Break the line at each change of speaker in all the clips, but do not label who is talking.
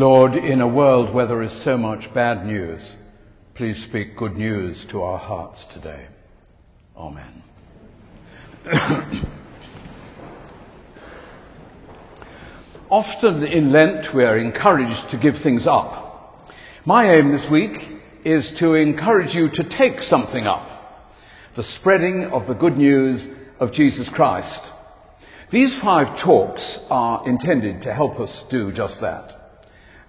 Lord, in a world where there is so much bad news, please speak good news to our hearts today. Amen. Often in Lent we are encouraged to give things up. My aim this week is to encourage you to take something up. The spreading of the good news of Jesus Christ. These five talks are intended to help us do just that.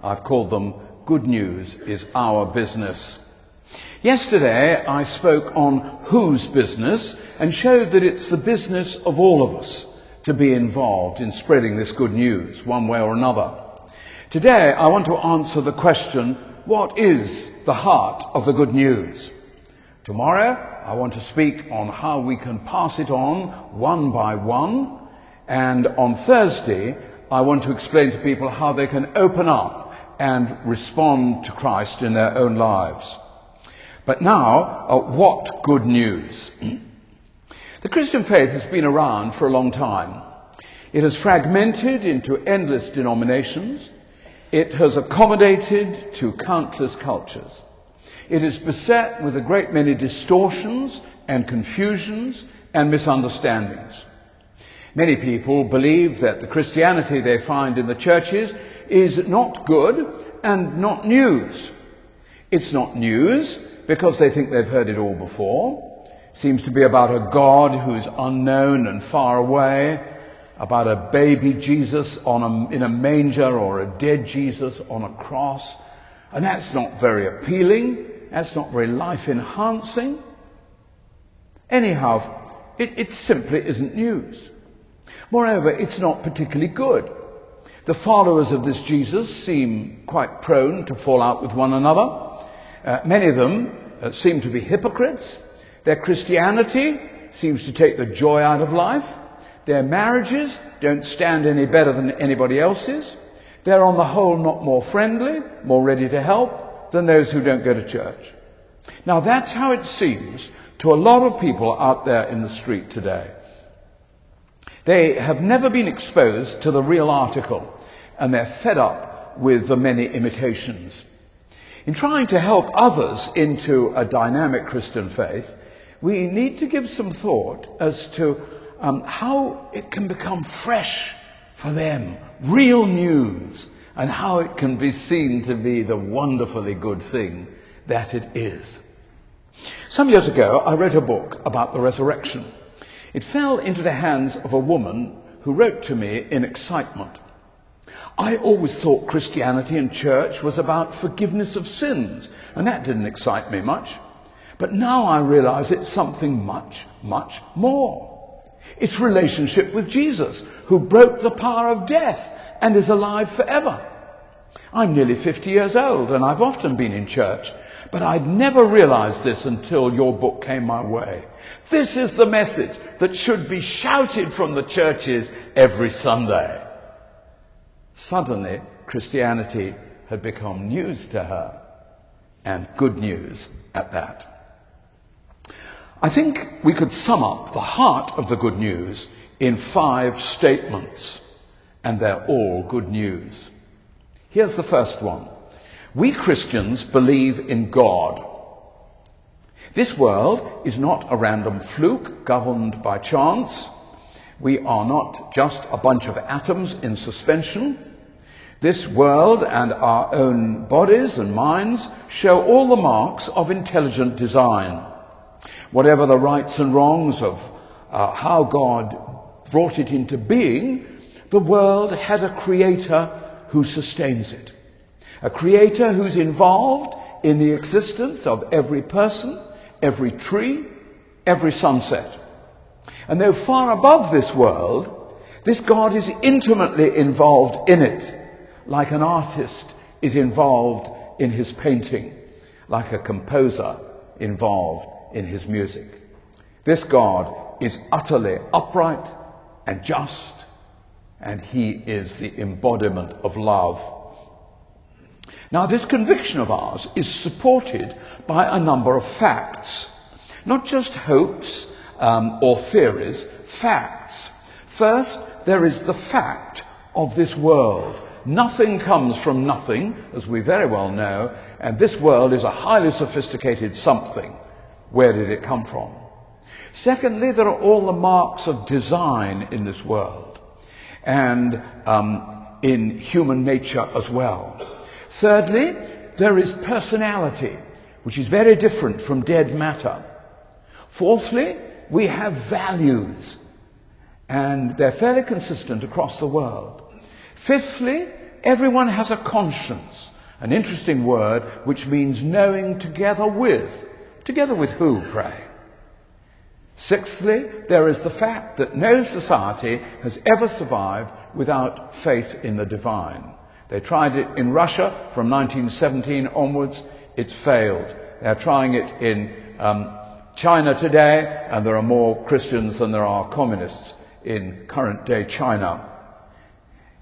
I've called them Good News is Our Business. Yesterday I spoke on whose business and showed that it's the business of all of us to be involved in spreading this good news one way or another. Today I want to answer the question, what is the heart of the good news? Tomorrow I want to speak on how we can pass it on one by one. And on Thursday I want to explain to people how they can open up and respond to Christ in their own lives. But now, uh, what good news? the Christian faith has been around for a long time. It has fragmented into endless denominations. It has accommodated to countless cultures. It is beset with a great many distortions and confusions and misunderstandings. Many people believe that the Christianity they find in the churches is not good and not news. It's not news because they think they've heard it all before. Seems to be about a God who's unknown and far away, about a baby Jesus a, in a manger or a dead Jesus on a cross. And that's not very appealing. That's not very life enhancing. Anyhow, it, it simply isn't news. Moreover, it's not particularly good. The followers of this Jesus seem quite prone to fall out with one another. Uh, many of them uh, seem to be hypocrites. Their Christianity seems to take the joy out of life. Their marriages don't stand any better than anybody else's. They're on the whole not more friendly, more ready to help than those who don't go to church. Now that's how it seems to a lot of people out there in the street today. They have never been exposed to the real article and they're fed up with the many imitations. In trying to help others into a dynamic Christian faith, we need to give some thought as to um, how it can become fresh for them, real news, and how it can be seen to be the wonderfully good thing that it is. Some years ago, I wrote a book about the resurrection. It fell into the hands of a woman who wrote to me in excitement. I always thought Christianity and church was about forgiveness of sins, and that didn't excite me much. But now I realize it's something much, much more. It's relationship with Jesus, who broke the power of death and is alive forever. I'm nearly 50 years old and I've often been in church, but I'd never realized this until your book came my way. This is the message that should be shouted from the churches every Sunday. Suddenly, Christianity had become news to her, and good news at that. I think we could sum up the heart of the good news in five statements, and they're all good news. Here's the first one. We Christians believe in God. This world is not a random fluke governed by chance. We are not just a bunch of atoms in suspension. This world and our own bodies and minds show all the marks of intelligent design. Whatever the rights and wrongs of uh, how God brought it into being, the world had a creator who sustains it. A creator who's involved in the existence of every person, every tree, every sunset. And though far above this world, this God is intimately involved in it, like an artist is involved in his painting, like a composer involved in his music. This God is utterly upright and just, and he is the embodiment of love. Now, this conviction of ours is supported by a number of facts. Not just hopes um, or theories, facts. First, there is the fact of this world, Nothing comes from nothing, as we very well know, and this world is a highly sophisticated something. Where did it come from? Secondly, there are all the marks of design in this world and um, in human nature as well. Thirdly, there is personality, which is very different from dead matter. Fourthly, we have values, and they're fairly consistent across the world. Fifthly, everyone has a conscience, an interesting word which means knowing together with. Together with who, pray? Sixthly, there is the fact that no society has ever survived without faith in the divine. They tried it in Russia from 1917 onwards. It's failed. They're trying it in um, China today, and there are more Christians than there are communists in current day China.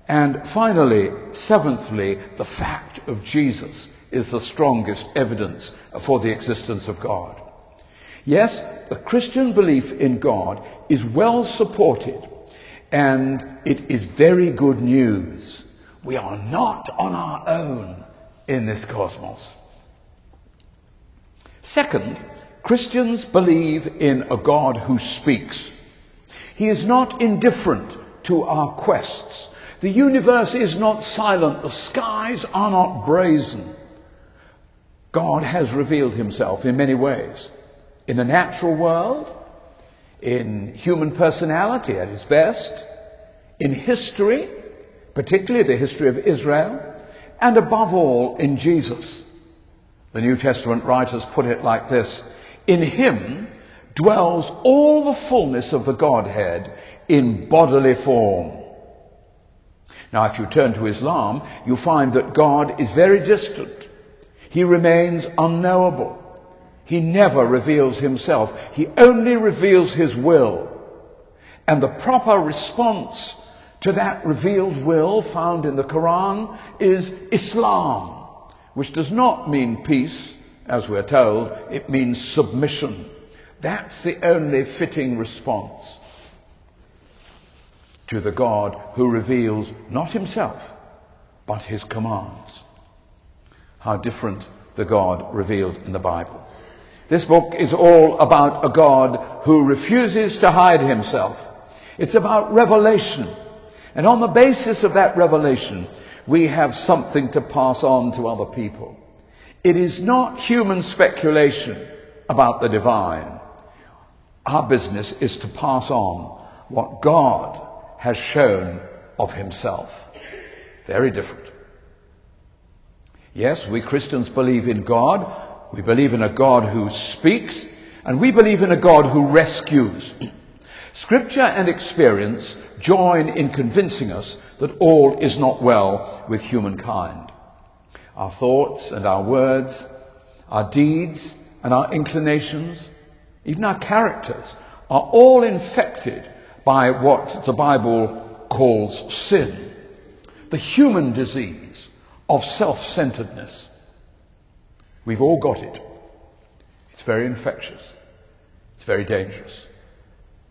And finally, seventhly, the fact of Jesus is the strongest evidence for the existence of God. Yes, the Christian belief in God is well supported and it is very good news. We are not on our own in this cosmos. Second, Christians believe in a God who speaks. He is not indifferent to our quests. The universe is not silent. The skies are not brazen. God has revealed himself in many ways in the natural world, in human personality at its best, in history, particularly the history of Israel, and above all in Jesus. The New Testament writers put it like this In him dwells all the fullness of the Godhead in bodily form. Now, if you turn to Islam, you find that God is very distant. He remains unknowable. He never reveals himself. He only reveals his will. And the proper response to that revealed will found in the Quran is Islam, which does not mean peace, as we're told, it means submission. That's the only fitting response to the God who reveals not himself, but his commands. How different the God revealed in the Bible. This book is all about a God who refuses to hide himself. It's about revelation. And on the basis of that revelation, we have something to pass on to other people. It is not human speculation about the divine. Our business is to pass on what God has shown of himself. Very different. Yes, we Christians believe in God we believe in a God who speaks, and we believe in a God who rescues. Scripture and experience join in convincing us that all is not well with humankind. Our thoughts and our words, our deeds and our inclinations, even our characters, are all infected by what the Bible calls sin, the human disease of self-centeredness. We've all got it. It's very infectious. It's very dangerous.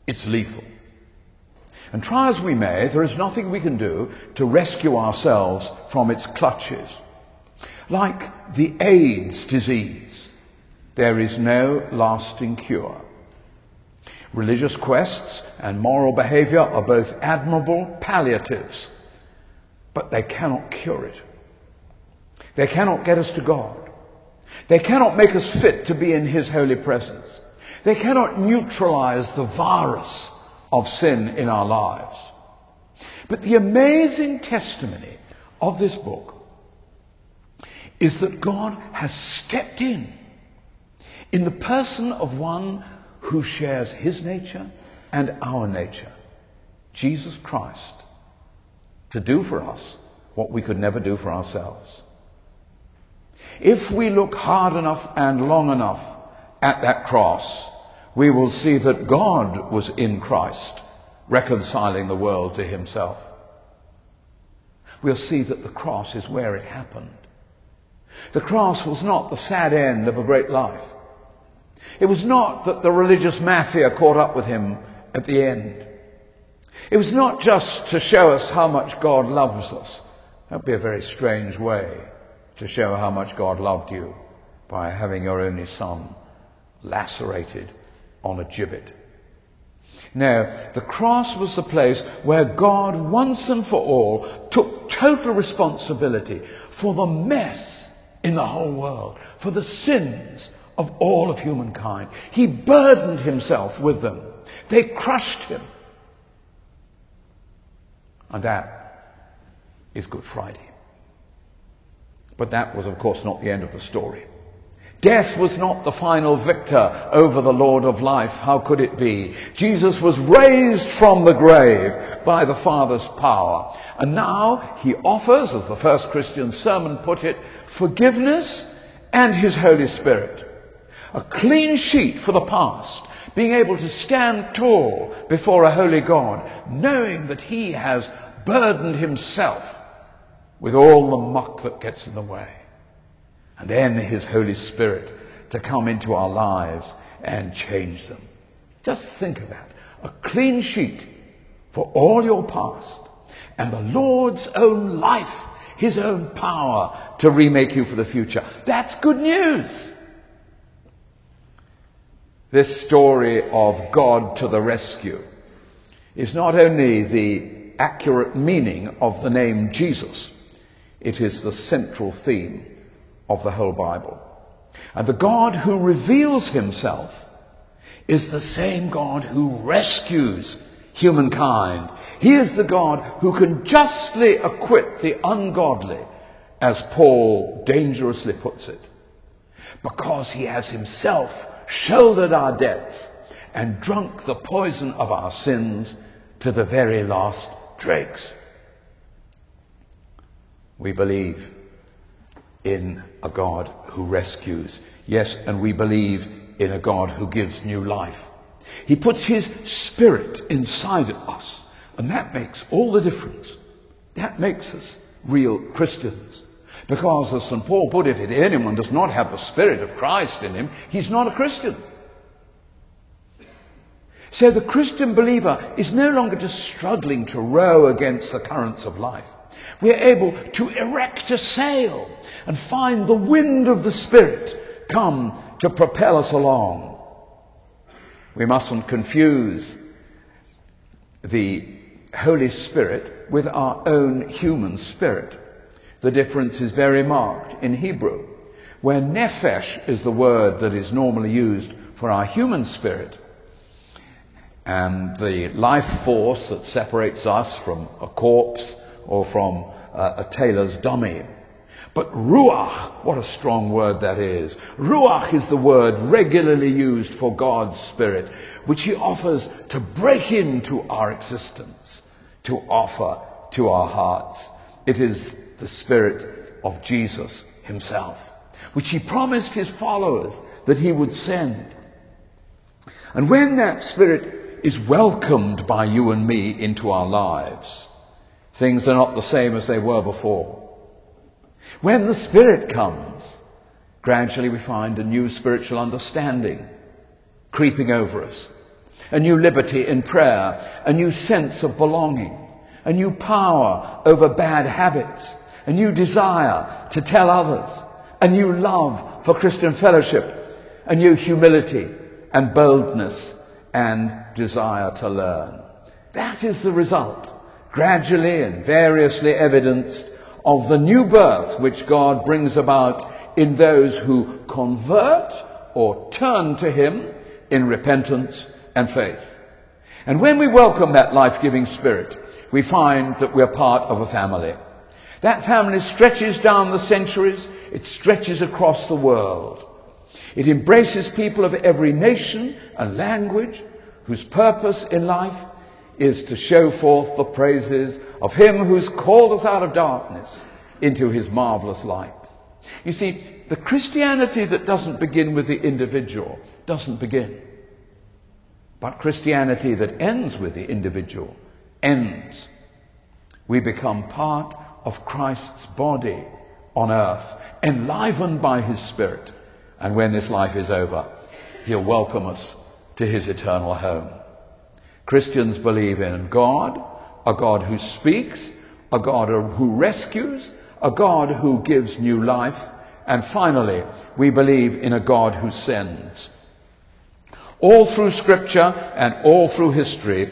It's lethal. And try as we may, there is nothing we can do to rescue ourselves from its clutches. Like the AIDS disease, there is no lasting cure. Religious quests and moral behavior are both admirable palliatives, but they cannot cure it. They cannot get us to God. They cannot make us fit to be in His holy presence. They cannot neutralize the virus of sin in our lives. But the amazing testimony of this book is that God has stepped in in the person of one who shares his nature and our nature, Jesus Christ, to do for us what we could never do for ourselves. If we look hard enough and long enough at that cross, we will see that God was in Christ, reconciling the world to himself. We'll see that the cross is where it happened. The cross was not the sad end of a great life. It was not that the religious mafia caught up with him at the end. It was not just to show us how much God loves us That would be a very strange way to show how much God loved you by having your only son lacerated on a gibbet. Now, the cross was the place where God once and for all took total responsibility for the mess in the whole world, for the sins of all of humankind. He burdened himself with them. They crushed him. And that is Good Friday. But that was, of course, not the end of the story. Death was not the final victor over the Lord of life. How could it be? Jesus was raised from the grave by the Father's power. And now he offers, as the first Christian sermon put it, forgiveness and his Holy Spirit. A clean sheet for the past, being able to stand tall before a holy God, knowing that he has burdened himself with all the muck that gets in the way. And then his Holy Spirit to come into our lives and change them. Just think of that. A clean sheet for all your past and the Lord's own life, His own power to remake you for the future. That's good news. This story of God to the rescue is not only the accurate meaning of the name Jesus, it is the central theme of the whole Bible. And the God who reveals himself is the same God who rescues humankind. He is the God who can justly acquit the ungodly, as Paul dangerously puts it, because he has himself shouldered our debts and drunk the poison of our sins to the very last dregs. We believe in a God who rescues. Yes, and we believe in a God who gives new life. He puts His Spirit inside of us, and that makes all the difference. That makes us real Christians. Because as St. Paul put it, if anyone does not have the Spirit of Christ in him, he's not a Christian. So the Christian believer is no longer just struggling to row against the currents of life. We're able to erect a sail and find the wind of the Spirit come to propel us along. We mustn't confuse the Holy Spirit with our own human spirit. The difference is very marked in Hebrew, where nephesh is the word that is normally used for our human spirit, and the life force that separates us from a corpse or from uh, a tailor's dummy. But ruach, what a strong word that is. Ruach is the word regularly used for God's Spirit, which He offers to break into our existence, to offer to our hearts. It is the Spirit of Jesus Himself, which He promised His followers that He would send. And when that Spirit is welcomed by you and me into our lives. Things are not the same as they were before. When the Spirit comes, gradually we find a new spiritual understanding creeping over us, a new liberty in prayer, a new sense of belonging, a new power over bad habits, a new desire to tell others, a new love for Christian fellowship, a new humility and boldness and desire to learn. That is the result, gradually and variously evidenced, of the new birth which God brings about in those who convert or turn to Him in repentance and faith. And when we welcome that life-giving spirit, we find that we're part of a family. That family stretches down the centuries, it stretches across the world. It embraces people of every nation and language whose purpose in life is to show forth the praises of Him who's called us out of darkness into His marvelous light. You see, the Christianity that doesn't begin with the individual doesn't begin. But Christianity that ends with the individual ends. We become part of Christ's body on earth, enlivened by His Spirit. And when this life is over, He'll welcome us to His eternal home. Christians believe in God, a God who speaks, a God who rescues, a God who gives new life, and finally, we believe in a God who sends. All through scripture and all through history,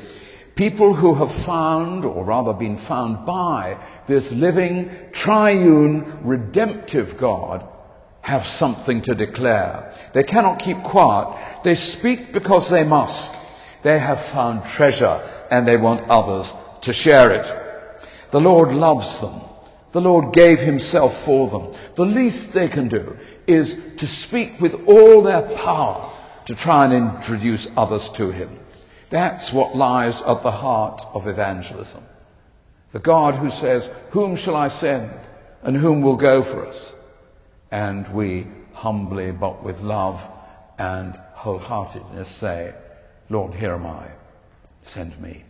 people who have found, or rather been found by, this living, triune, redemptive God have something to declare. They cannot keep quiet. They speak because they must. They have found treasure and they want others to share it. The Lord loves them. The Lord gave himself for them. The least they can do is to speak with all their power to try and introduce others to him. That's what lies at the heart of evangelism. The God who says, whom shall I send and whom will go for us? And we humbly but with love and wholeheartedness say, Lord, here am I. Send me.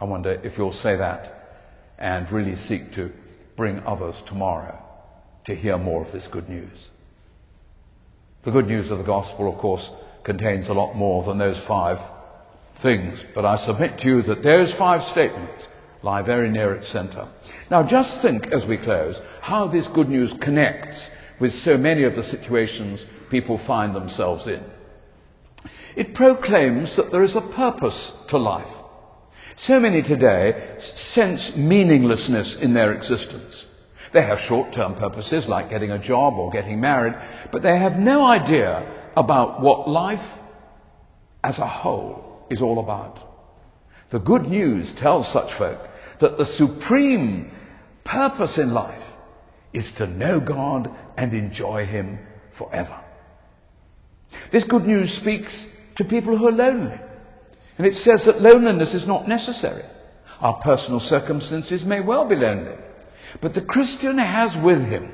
I wonder if you'll say that and really seek to bring others tomorrow to hear more of this good news. The good news of the gospel, of course, contains a lot more than those five things, but I submit to you that those five statements lie very near its center. Now just think as we close how this good news connects with so many of the situations people find themselves in. It proclaims that there is a purpose to life. So many today sense meaninglessness in their existence. They have short-term purposes like getting a job or getting married, but they have no idea about what life as a whole is all about. The good news tells such folk that the supreme purpose in life is to know God and enjoy Him forever. This good news speaks to people who are lonely. And it says that loneliness is not necessary. Our personal circumstances may well be lonely. But the Christian has with him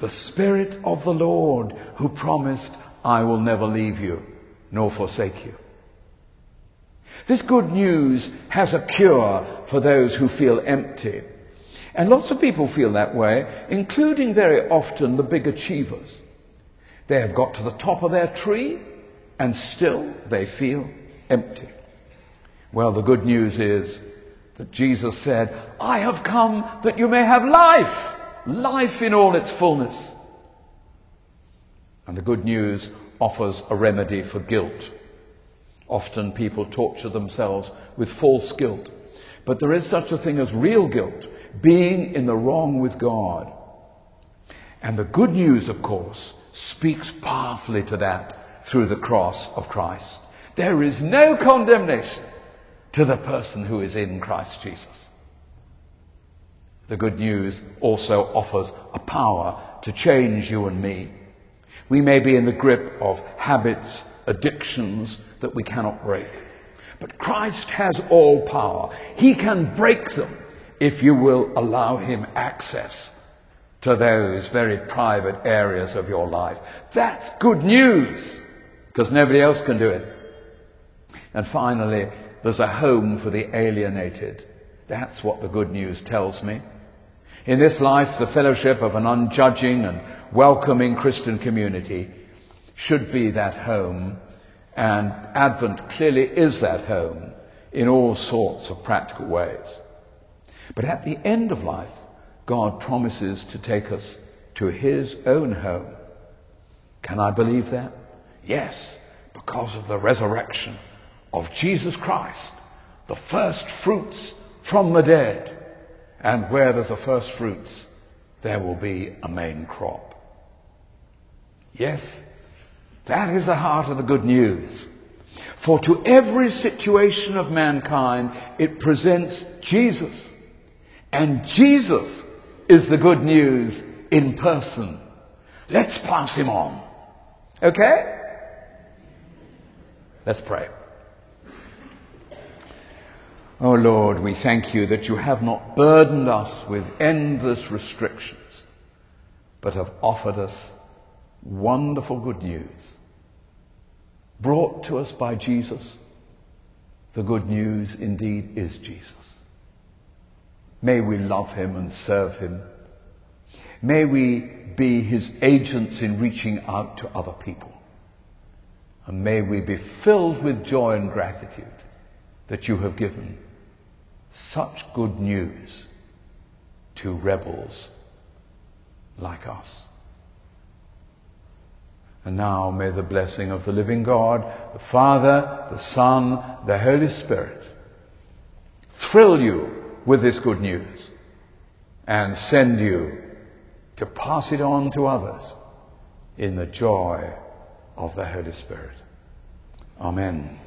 the Spirit of the Lord who promised, I will never leave you nor forsake you. This good news has a cure for those who feel empty. And lots of people feel that way, including very often the big achievers. They have got to the top of their tree and still they feel empty. Well, the good news is that Jesus said, I have come that you may have life, life in all its fullness. And the good news offers a remedy for guilt. Often people torture themselves with false guilt. But there is such a thing as real guilt, being in the wrong with God. And the good news, of course, speaks powerfully to that through the cross of Christ. There is no condemnation to the person who is in Christ Jesus. The good news also offers a power to change you and me. We may be in the grip of habits, addictions that we cannot break. But Christ has all power. He can break them if you will allow Him access to those very private areas of your life. That's good news because nobody else can do it. And finally, there's a home for the alienated. That's what the good news tells me. In this life, the fellowship of an unjudging and welcoming Christian community should be that home, and Advent clearly is that home in all sorts of practical ways. But at the end of life, God promises to take us to His own home. Can I believe that? Yes, because of the resurrection of Jesus Christ, the first fruits from the dead. And where there's a first fruits, there will be a main crop. Yes, that is the heart of the good news. For to every situation of mankind, it presents Jesus. And Jesus is the good news in person. Let's pass him on. Okay? Let's pray. Oh Lord, we thank you that you have not burdened us with endless restrictions, but have offered us wonderful good news. Brought to us by Jesus, the good news indeed is Jesus. May we love him and serve him. May we be his agents in reaching out to other people. And may we be filled with joy and gratitude that you have given such good news to rebels like us. And now may the blessing of the living God, the Father, the Son, the Holy Spirit thrill you with this good news and send you to pass it on to others in the joy of the Holy Spirit. Amen.